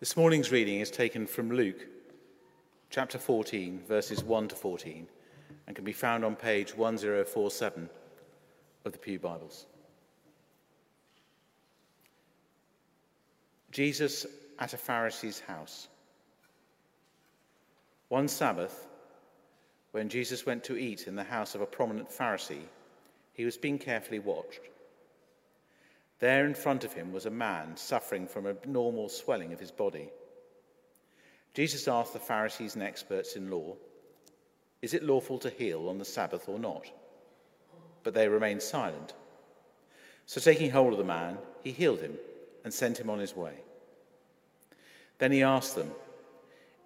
This morning's reading is taken from Luke chapter 14, verses 1 to 14, and can be found on page 1047 of the Pew Bibles. Jesus at a Pharisee's house. One Sabbath, when Jesus went to eat in the house of a prominent Pharisee, he was being carefully watched. There in front of him was a man suffering from abnormal swelling of his body. Jesus asked the Pharisees and experts in law, Is it lawful to heal on the Sabbath or not? But they remained silent. So, taking hold of the man, he healed him and sent him on his way. Then he asked them,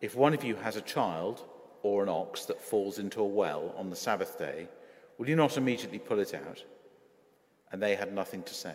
If one of you has a child or an ox that falls into a well on the Sabbath day, will you not immediately pull it out? And they had nothing to say.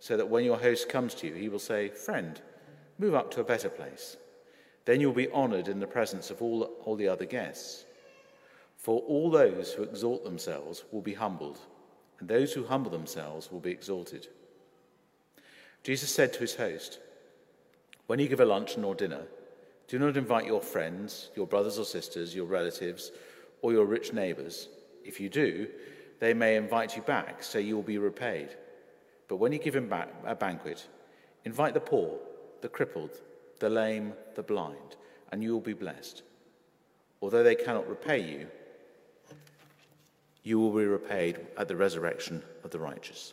so that when your host comes to you, he will say, Friend, move up to a better place. Then you'll be honored in the presence of all, all the other guests. For all those who exalt themselves will be humbled, and those who humble themselves will be exalted. Jesus said to his host, When you give a luncheon or dinner, do not invite your friends, your brothers or sisters, your relatives, or your rich neighbors. If you do, they may invite you back, so you will be repaid. But when you give him back a banquet, invite the poor, the crippled, the lame, the blind, and you will be blessed. Although they cannot repay you, you will be repaid at the resurrection of the righteous.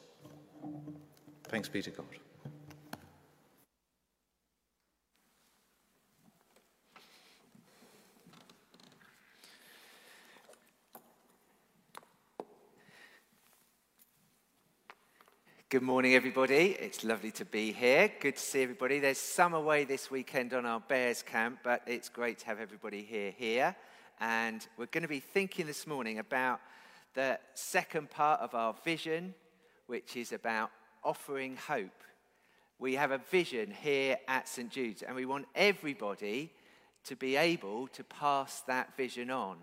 Thanks be to God. Good morning, everybody. It's lovely to be here. Good to see everybody. There's some away this weekend on our Bears camp, but it's great to have everybody here. Here, and we're going to be thinking this morning about the second part of our vision, which is about offering hope. We have a vision here at St Jude's, and we want everybody to be able to pass that vision on.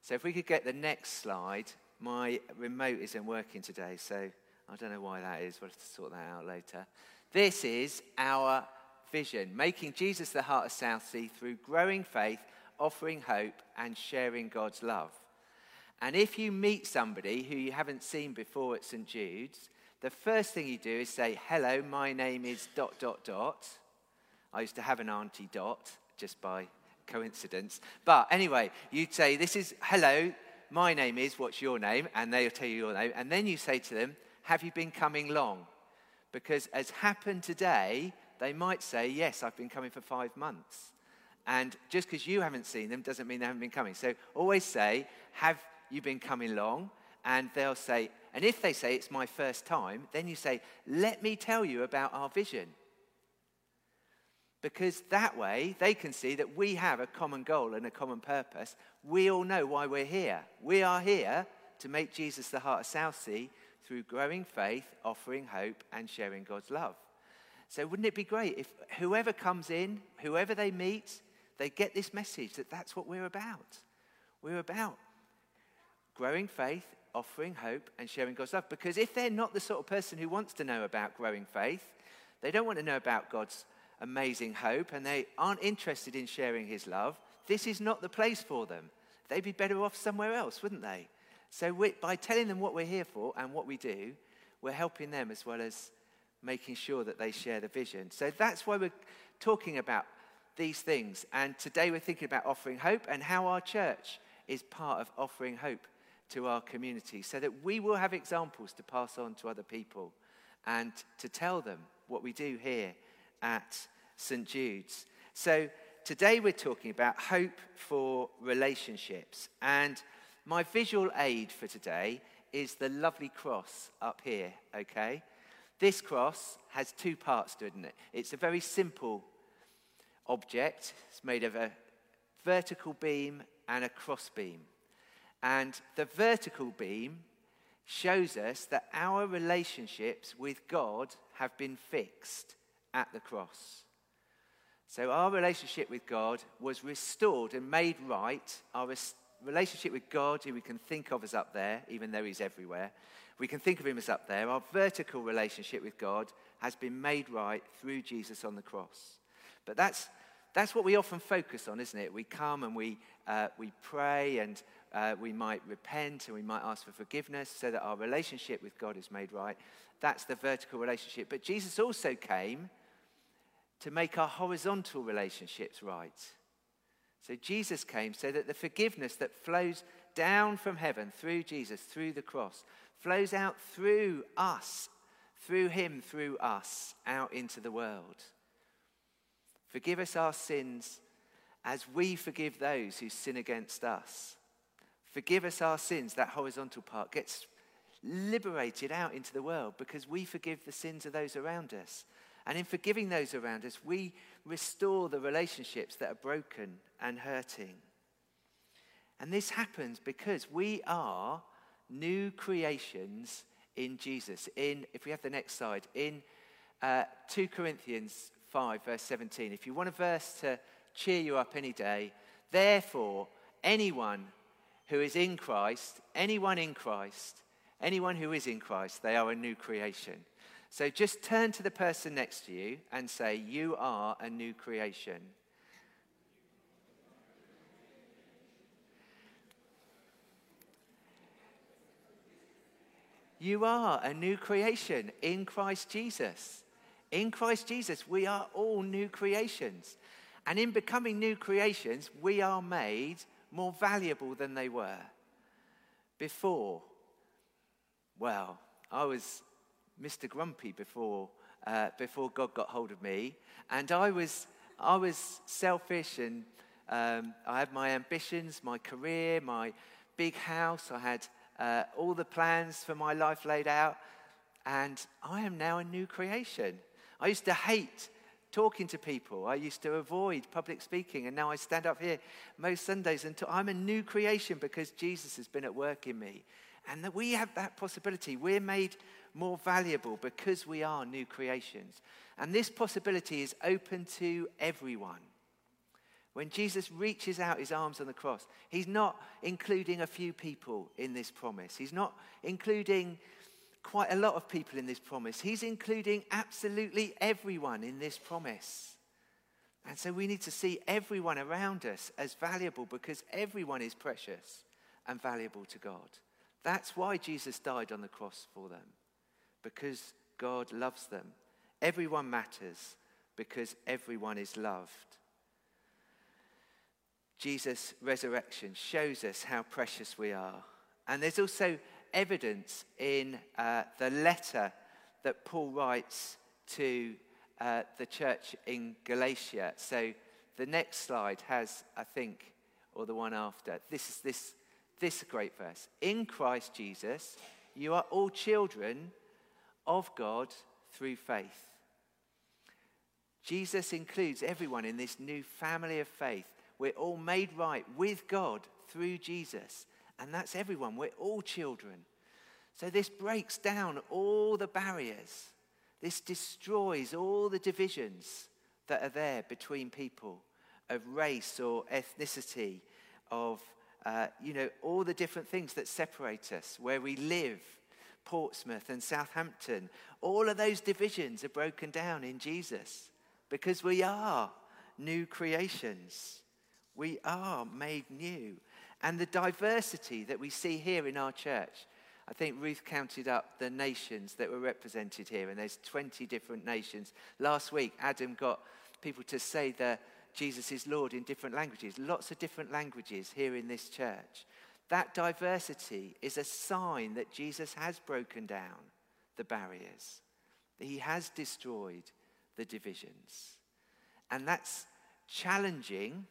So, if we could get the next slide, my remote isn't working today, so. I don't know why that is. We'll have to sort that out later. This is our vision making Jesus the heart of Southsea through growing faith, offering hope, and sharing God's love. And if you meet somebody who you haven't seen before at St. Jude's, the first thing you do is say, Hello, my name is dot, dot, dot. I used to have an auntie dot just by coincidence. But anyway, you'd say, This is, hello, my name is, what's your name? And they'll tell you your name. And then you say to them, have you been coming long? Because as happened today, they might say, Yes, I've been coming for five months. And just because you haven't seen them doesn't mean they haven't been coming. So always say, Have you been coming long? And they'll say, and if they say it's my first time, then you say, Let me tell you about our vision. Because that way they can see that we have a common goal and a common purpose. We all know why we're here. We are here to make Jesus the heart of Southsea through growing faith, offering hope, and sharing God's love. So, wouldn't it be great if whoever comes in, whoever they meet, they get this message that that's what we're about? We're about growing faith, offering hope, and sharing God's love. Because if they're not the sort of person who wants to know about growing faith, they don't want to know about God's amazing hope, and they aren't interested in sharing His love, this is not the place for them. They'd be better off somewhere else, wouldn't they? So we, by telling them what we're here for and what we do, we're helping them as well as making sure that they share the vision. So that's why we're talking about these things. And today we're thinking about offering hope and how our church is part of offering hope to our community so that we will have examples to pass on to other people and to tell them what we do here at St. Jude's. So today we're talking about hope for relationships. And my visual aid for today is the lovely cross up here, okay? This cross has two parts to it, it? It's a very simple object. It's made of a vertical beam and a cross beam. And the vertical beam shows us that our relationships with God have been fixed at the cross. So our relationship with God was restored and made right. Our relationship with God, who we can think of as up there, even though He's everywhere, we can think of Him as up there. Our vertical relationship with God has been made right through Jesus on the cross. But that's, that's what we often focus on, isn't it? We come and we, uh, we pray and uh, we might repent and we might ask for forgiveness so that our relationship with God is made right. That's the vertical relationship. But Jesus also came to make our horizontal relationships right. So Jesus came so that the forgiveness that flows down from heaven through Jesus, through the cross, flows out through us, through him, through us, out into the world. Forgive us our sins as we forgive those who sin against us. Forgive us our sins, that horizontal part gets liberated out into the world because we forgive the sins of those around us. And in forgiving those around us, we restore the relationships that are broken and hurting. And this happens because we are new creations in Jesus. In, if we have the next slide, in uh, 2 Corinthians 5, verse 17. If you want a verse to cheer you up any day, therefore, anyone who is in Christ, anyone in Christ, anyone who is in Christ, they are a new creation. So just turn to the person next to you and say, You are a new creation. You are a new creation in Christ Jesus. In Christ Jesus, we are all new creations. And in becoming new creations, we are made more valuable than they were before. Well, I was Mr. Grumpy before, uh, before God got hold of me. And I was, I was selfish and um, I had my ambitions, my career, my big house. I had uh, all the plans for my life laid out. And I am now a new creation. I used to hate talking to people. I used to avoid public speaking, and now I stand up here most Sundays and. I'm a new creation because Jesus has been at work in me. And that we have that possibility. We're made more valuable because we are new creations. And this possibility is open to everyone. When Jesus reaches out his arms on the cross, he's not including a few people in this promise. He's not including quite a lot of people in this promise. He's including absolutely everyone in this promise. And so we need to see everyone around us as valuable because everyone is precious and valuable to God. That's why Jesus died on the cross for them because God loves them. Everyone matters because everyone is loved. Jesus' resurrection shows us how precious we are. And there's also evidence in uh, the letter that Paul writes to uh, the church in Galatia. So the next slide has, I think, or the one after, this is this, this a great verse. In Christ Jesus, you are all children of God through faith. Jesus includes everyone in this new family of faith. We're all made right with God through Jesus. And that's everyone. We're all children. So this breaks down all the barriers. This destroys all the divisions that are there between people of race or ethnicity, of, uh, you know, all the different things that separate us, where we live, Portsmouth and Southampton. All of those divisions are broken down in Jesus because we are new creations. We are made new. And the diversity that we see here in our church, I think Ruth counted up the nations that were represented here, and there's 20 different nations. Last week, Adam got people to say that Jesus is Lord in different languages, lots of different languages here in this church. That diversity is a sign that Jesus has broken down the barriers, he has destroyed the divisions. And that's challenging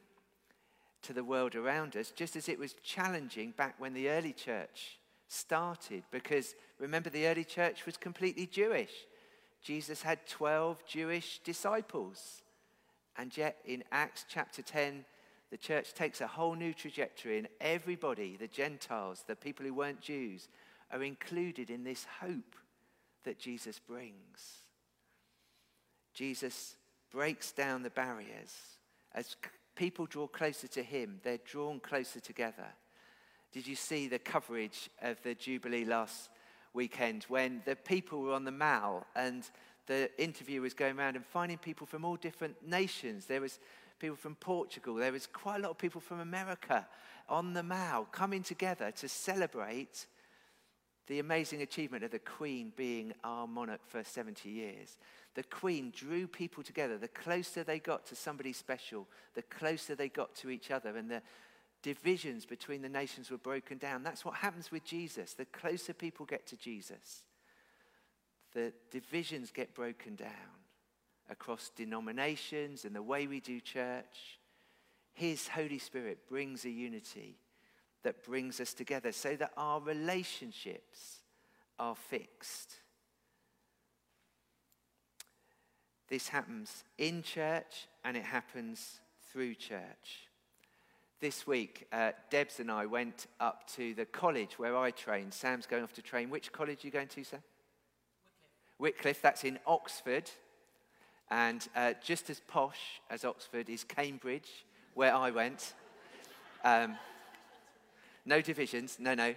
to the world around us, just as it was challenging back when the early church started. Because remember, the early church was completely Jewish. Jesus had 12 Jewish disciples. And yet, in Acts chapter 10, the church takes a whole new trajectory, and everybody, the Gentiles, the people who weren't Jews, are included in this hope that Jesus brings. Jesus breaks down the barriers. As people draw closer to him, they're drawn closer together. Did you see the coverage of the Jubilee last weekend when the people were on the Mall and the interview was going around and finding people from all different nations? There was people from Portugal, there was quite a lot of people from America on the Mall coming together to celebrate the amazing achievement of the Queen being our monarch for 70 years. The Queen drew people together. The closer they got to somebody special, the closer they got to each other, and the divisions between the nations were broken down. That's what happens with Jesus. The closer people get to Jesus, the divisions get broken down across denominations and the way we do church. His Holy Spirit brings a unity that brings us together so that our relationships are fixed. This happens in church and it happens through church. This week, uh, Debs and I went up to the college where I train. Sam's going off to train. Which college are you going to, Sam? Wycliffe. That's in Oxford. And uh, just as posh as Oxford is Cambridge, where I went. Um, no divisions, no, no.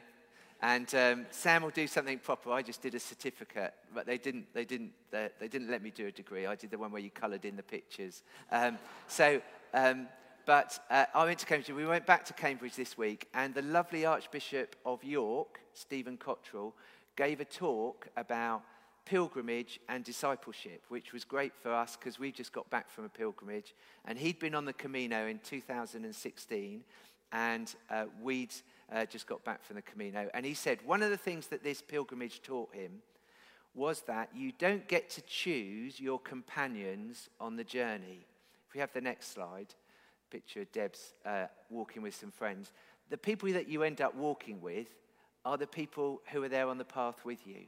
And um, Sam will do something proper. I just did a certificate, but they didn't, they, didn't, they, they didn't let me do a degree. I did the one where you coloured in the pictures. Um, so, um, but uh, I went to Cambridge. We went back to Cambridge this week, and the lovely Archbishop of York, Stephen Cottrell, gave a talk about pilgrimage and discipleship, which was great for us because we just got back from a pilgrimage. And he'd been on the Camino in 2016, and uh, we'd uh, just got back from the Camino. And he said one of the things that this pilgrimage taught him was that you don't get to choose your companions on the journey. If we have the next slide, picture of Deb's uh, walking with some friends. The people that you end up walking with are the people who are there on the path with you.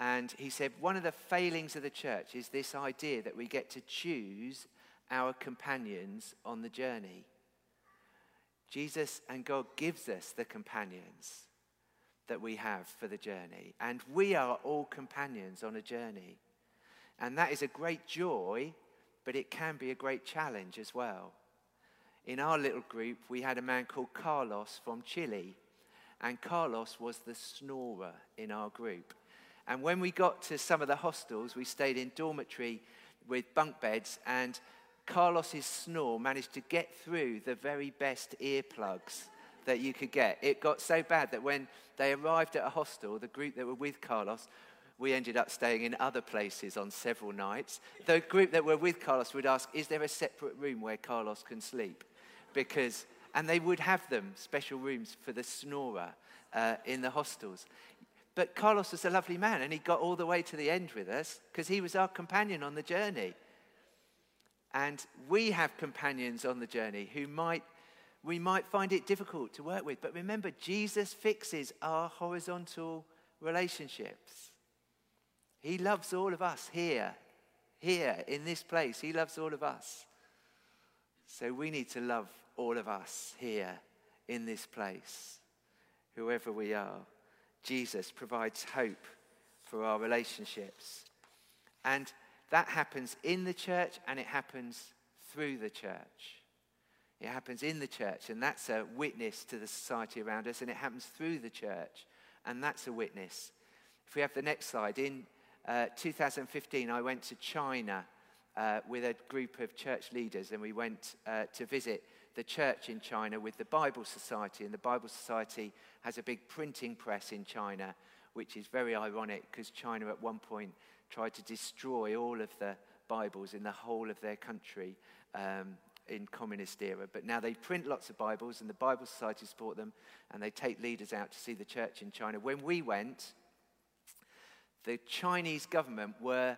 And he said, one of the failings of the church is this idea that we get to choose our companions on the journey. Jesus and God gives us the companions that we have for the journey. And we are all companions on a journey. And that is a great joy, but it can be a great challenge as well. In our little group, we had a man called Carlos from Chile. And Carlos was the snorer in our group. And when we got to some of the hostels, we stayed in dormitory with bunk beds, and Carlos's snore managed to get through the very best earplugs that you could get. It got so bad that when they arrived at a hostel, the group that were with Carlos, we ended up staying in other places on several nights. The group that were with Carlos would ask, Is there a separate room where Carlos can sleep? Because, and they would have them, special rooms for the snorer uh, in the hostels. But Carlos was a lovely man, and he got all the way to the end with us because he was our companion on the journey. And we have companions on the journey who might, we might find it difficult to work with. But remember, Jesus fixes our horizontal relationships. He loves all of us here, here in this place. He loves all of us. So we need to love all of us here in this place, whoever we are. Jesus provides hope for our relationships. And that happens in the church and it happens through the church. It happens in the church, and that's a witness to the society around us, and it happens through the church, and that's a witness. If we have the next slide, in uh, 2015, I went to China uh, with a group of church leaders, and we went uh, to visit the church in China with the Bible Society. And the Bible Society has a big printing press in China, which is very ironic because China at one point tried to destroy all of the Bibles in the whole of their country um, in communist era. But now they print lots of Bibles, and the Bible Society support them, and they take leaders out to see the church in China. When we went, the Chinese government were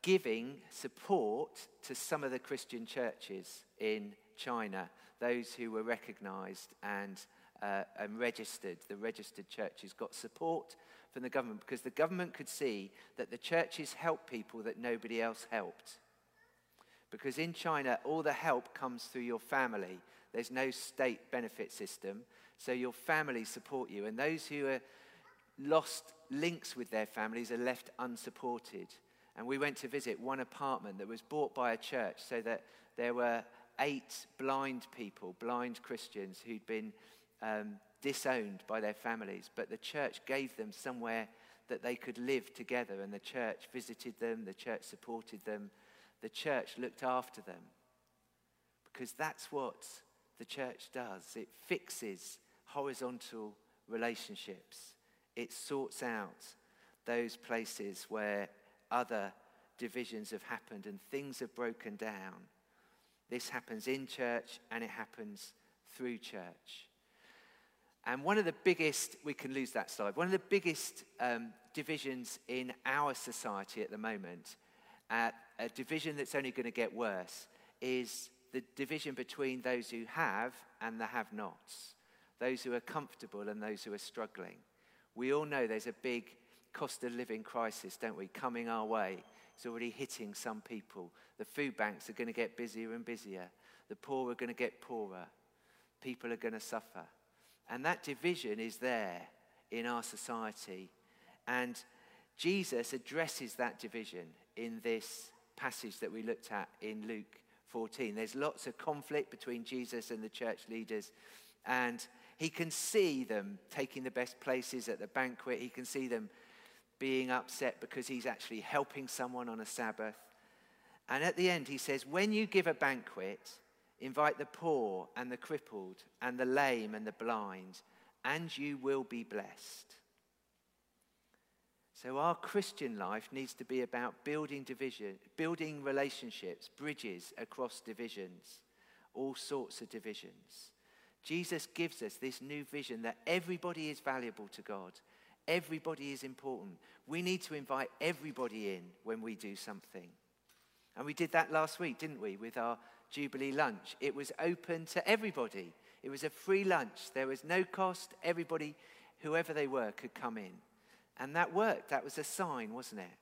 giving support to some of the Christian churches in China, those who were recognized and uh, and registered. The registered churches got support from the government because the government could see that the churches helped people that nobody else helped. Because in China, all the help comes through your family. There's no state benefit system, so your family support you. And those who are lost links with their families are left unsupported. And we went to visit one apartment that was bought by a church so that there were eight blind people, blind Christians, who'd been um, disowned by their families. But the church gave them somewhere that they could live together, and the church visited them, the church supported them, the church looked after them. Because that's what the church does it fixes horizontal relationships, it sorts out those places where other divisions have happened and things have broken down. This happens in church and it happens through church. And one of the biggest, we can lose that slide, one of the biggest um, divisions in our society at the moment, uh, a division that's only going to get worse, is the division between those who have and the have nots, those who are comfortable and those who are struggling. We all know there's a big cost of living crisis, don't we, coming our way. It's already hitting some people. The food banks are going to get busier and busier. The poor are going to get poorer. People are going to suffer. And that division is there in our society. And Jesus addresses that division in this passage that we looked at in Luke 14. There's lots of conflict between Jesus and the church leaders. And he can see them taking the best places at the banquet. He can see them being upset because he's actually helping someone on a Sabbath. And at the end, he says, When you give a banquet, invite the poor and the crippled and the lame and the blind, and you will be blessed. So, our Christian life needs to be about building division, building relationships, bridges across divisions, all sorts of divisions. Jesus gives us this new vision that everybody is valuable to God, everybody is important. We need to invite everybody in when we do something. And we did that last week, didn't we, with our Jubilee lunch? It was open to everybody. It was a free lunch. There was no cost. Everybody, whoever they were, could come in. And that worked. That was a sign, wasn't it?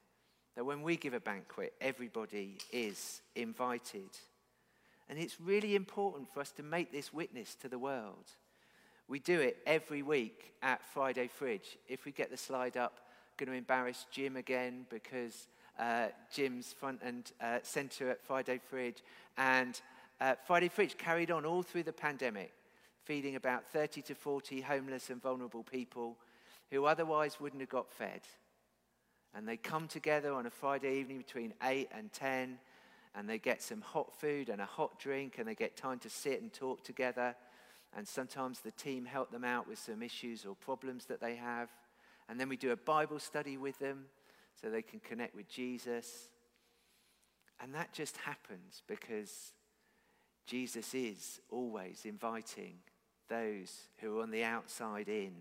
That when we give a banquet, everybody is invited. And it's really important for us to make this witness to the world. We do it every week at Friday Fridge. If we get the slide up, going to embarrass Jim again because uh, Jim's front and uh, centre at Friday Fridge. And uh, Friday Fridge carried on all through the pandemic, feeding about 30 to 40 homeless and vulnerable people who otherwise wouldn't have got fed. And they come together on a Friday evening between 8 and 10 and they get some hot food and a hot drink and they get time to sit and talk together. And sometimes the team help them out with some issues or problems that they have. And then we do a Bible study with them so they can connect with Jesus. And that just happens because Jesus is always inviting those who are on the outside in.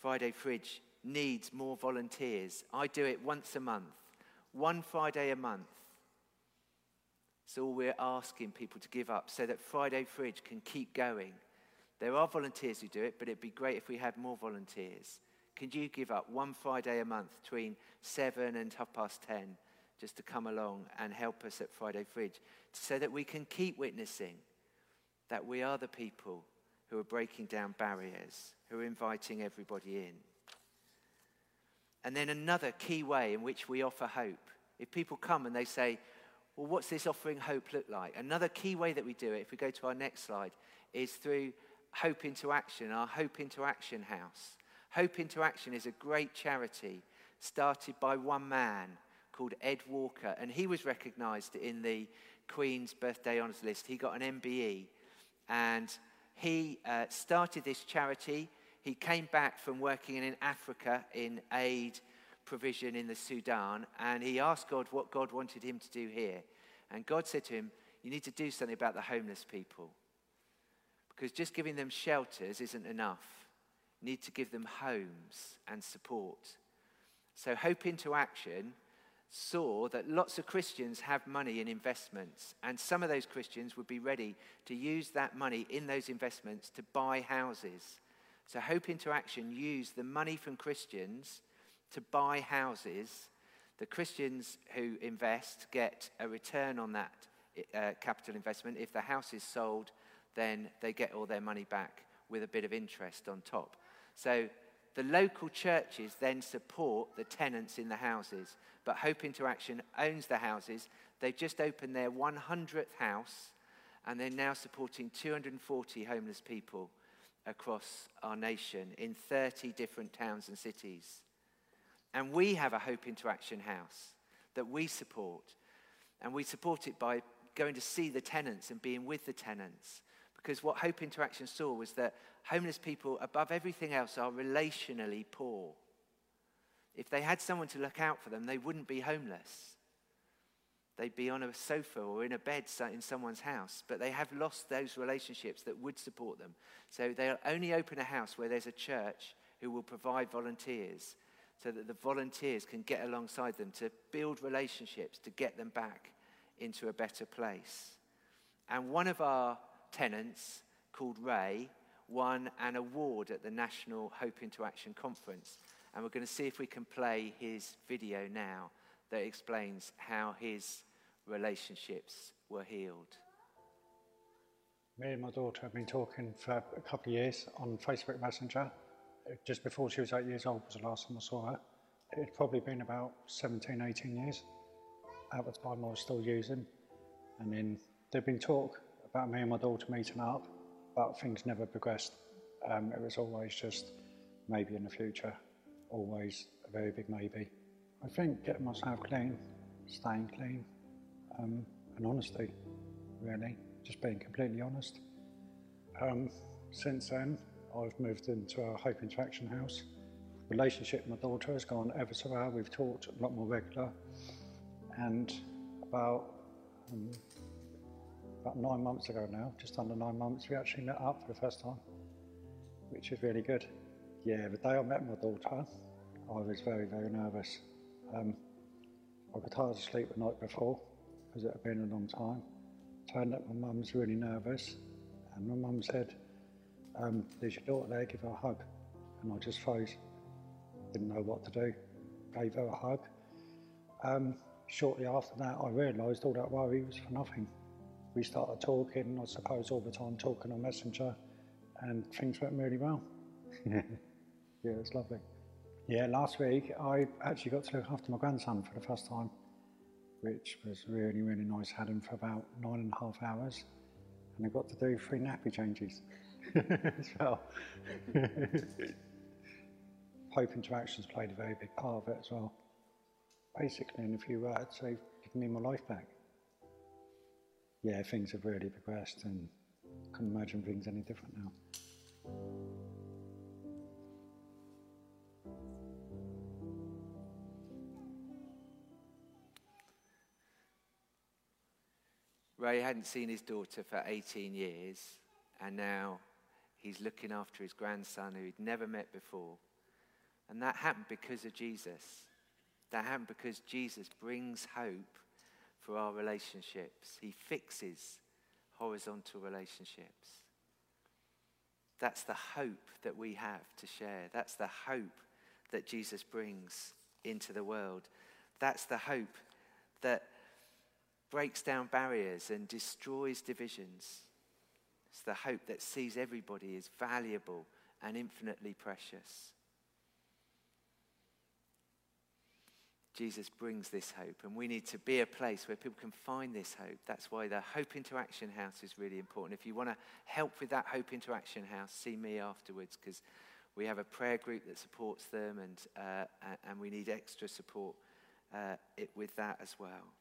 Friday Fridge needs more volunteers. I do it once a month, one Friday a month. So all we're asking people to give up so that Friday Fridge can keep going. There are volunteers who do it, but it'd be great if we had more volunteers. Can you give up one Friday a month between 7 and half past 10 just to come along and help us at Friday Fridge so that we can keep witnessing that we are the people who are breaking down barriers, who are inviting everybody in? And then another key way in which we offer hope. If people come and they say, well, what's this offering hope look like? Another key way that we do it, if we go to our next slide, is through Hope into Action, our Hope into Action house. Hope into Action is a great charity started by one man called Ed Walker, and he was recognized in the Queen's Birthday Honours List. He got an MBE, and he uh, started this charity. He came back from working in Africa in aid provision in the Sudan, and he asked God what God wanted him to do here. And God said to him, You need to do something about the homeless people. Because just giving them shelters isn't enough. You need to give them homes and support. So, Hope into Action saw that lots of Christians have money in investments, and some of those Christians would be ready to use that money in those investments to buy houses. So, Hope into Action used the money from Christians to buy houses. The Christians who invest get a return on that uh, capital investment. If the house is sold, then they get all their money back with a bit of interest on top. So the local churches then support the tenants in the houses, but Hope into Action owns the houses. They've just opened their 100th house, and they're now supporting 240 homeless people across our nation in 30 different towns and cities. And we have a Hope into Action house that we support, and we support it by going to see the tenants and being with the tenants. Because what Hope into Action saw was that homeless people, above everything else, are relationally poor. If they had someone to look out for them, they wouldn't be homeless. They'd be on a sofa or in a bed in someone's house, but they have lost those relationships that would support them. So they'll only open a house where there's a church who will provide volunteers so that the volunteers can get alongside them to build relationships to get them back into a better place. And one of our tenants, called Ray, won an award at the National Hope into Action Conference. And we're going to see if we can play his video now that explains how his relationships were healed. Me and my daughter have been talking for a couple of years on Facebook Messenger. Just before she was eight years old was the last time I saw her. It had probably been about 17, 18 years at the time I was still using. And then there'd been talk about me and my daughter meeting up, but things never progressed. Um, it was always just maybe in the future, always a very big maybe. I think getting myself clean, staying clean, um, and honesty, really, just being completely honest. Um, since then, I've moved into a Hope into Action house. Relationship with my daughter has gone ever so well. We've talked a lot more regular and about um, about nine months ago now, just under nine months, we actually met up for the first time, which is really good. Yeah, the day I met my daughter, I was very, very nervous. Um, I got tired of sleep the night before because it had been a long time. Turned up, my mum's really nervous, and my mum said, um, "There's your daughter there, give her a hug." And I just froze, didn't know what to do. Gave her a hug. Um, shortly after that, I realised all that worry was for nothing. We started talking, I suppose, all the time, talking on Messenger, and things went really well. yeah, it was lovely. Yeah, last week I actually got to look after my grandson for the first time, which was really, really nice. Had him for about nine and a half hours, and I got to do three nappy changes as well. Hope into Action's played a very big part of it as well basically, in a few words, they've given me my life back. Yeah, things have really progressed and I couldn't imagine things any different now. Ray hadn't seen his daughter for 18 years, and now he's looking after his grandson who he'd never met before. And that happened because of Jesus. That happened because Jesus brings hope for our relationships. He fixes horizontal relationships. That's the hope that we have to share. That's the hope that Jesus brings into the world. That's the hope that breaks down barriers and destroys divisions. It's the hope that sees everybody as valuable and infinitely precious. Jesus brings this hope, and we need to be a place where people can find this hope. That's why the Hope into Action House is really important. If you want to help with that Hope into Action House, see me afterwards because we have a prayer group that supports them, and, uh, and we need extra support uh, it, with that as well.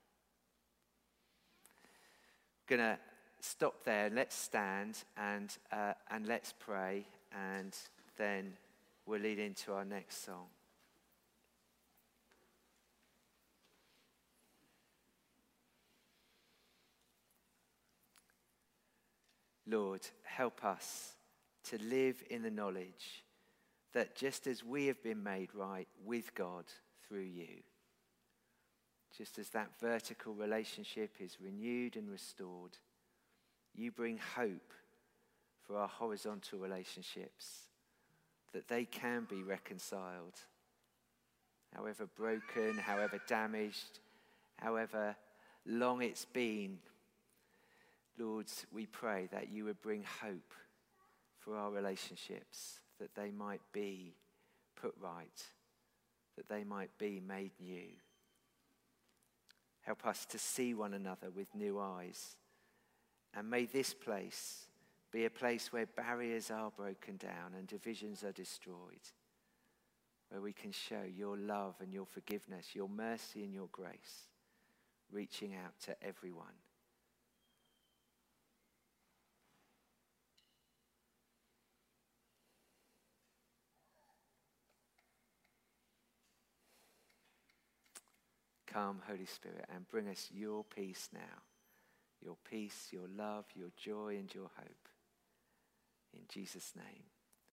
Going to stop there. Let's stand and, uh, and let's pray, and then we'll lead into our next song. Lord, help us to live in the knowledge that just as we have been made right with God through you, just as that vertical relationship is renewed and restored, you bring hope for our horizontal relationships, that they can be reconciled, however broken, however damaged, however long it's been. Lord, we pray that you would bring hope for our relationships, that they might be put right, that they might be made new. Help us to see one another with new eyes. And may this place be a place where barriers are broken down and divisions are destroyed, where we can show your love and your forgiveness, your mercy and your grace, reaching out to everyone. Come, Holy Spirit, and bring us your peace now. Your peace, your love, your joy, and your hope. In Jesus' name.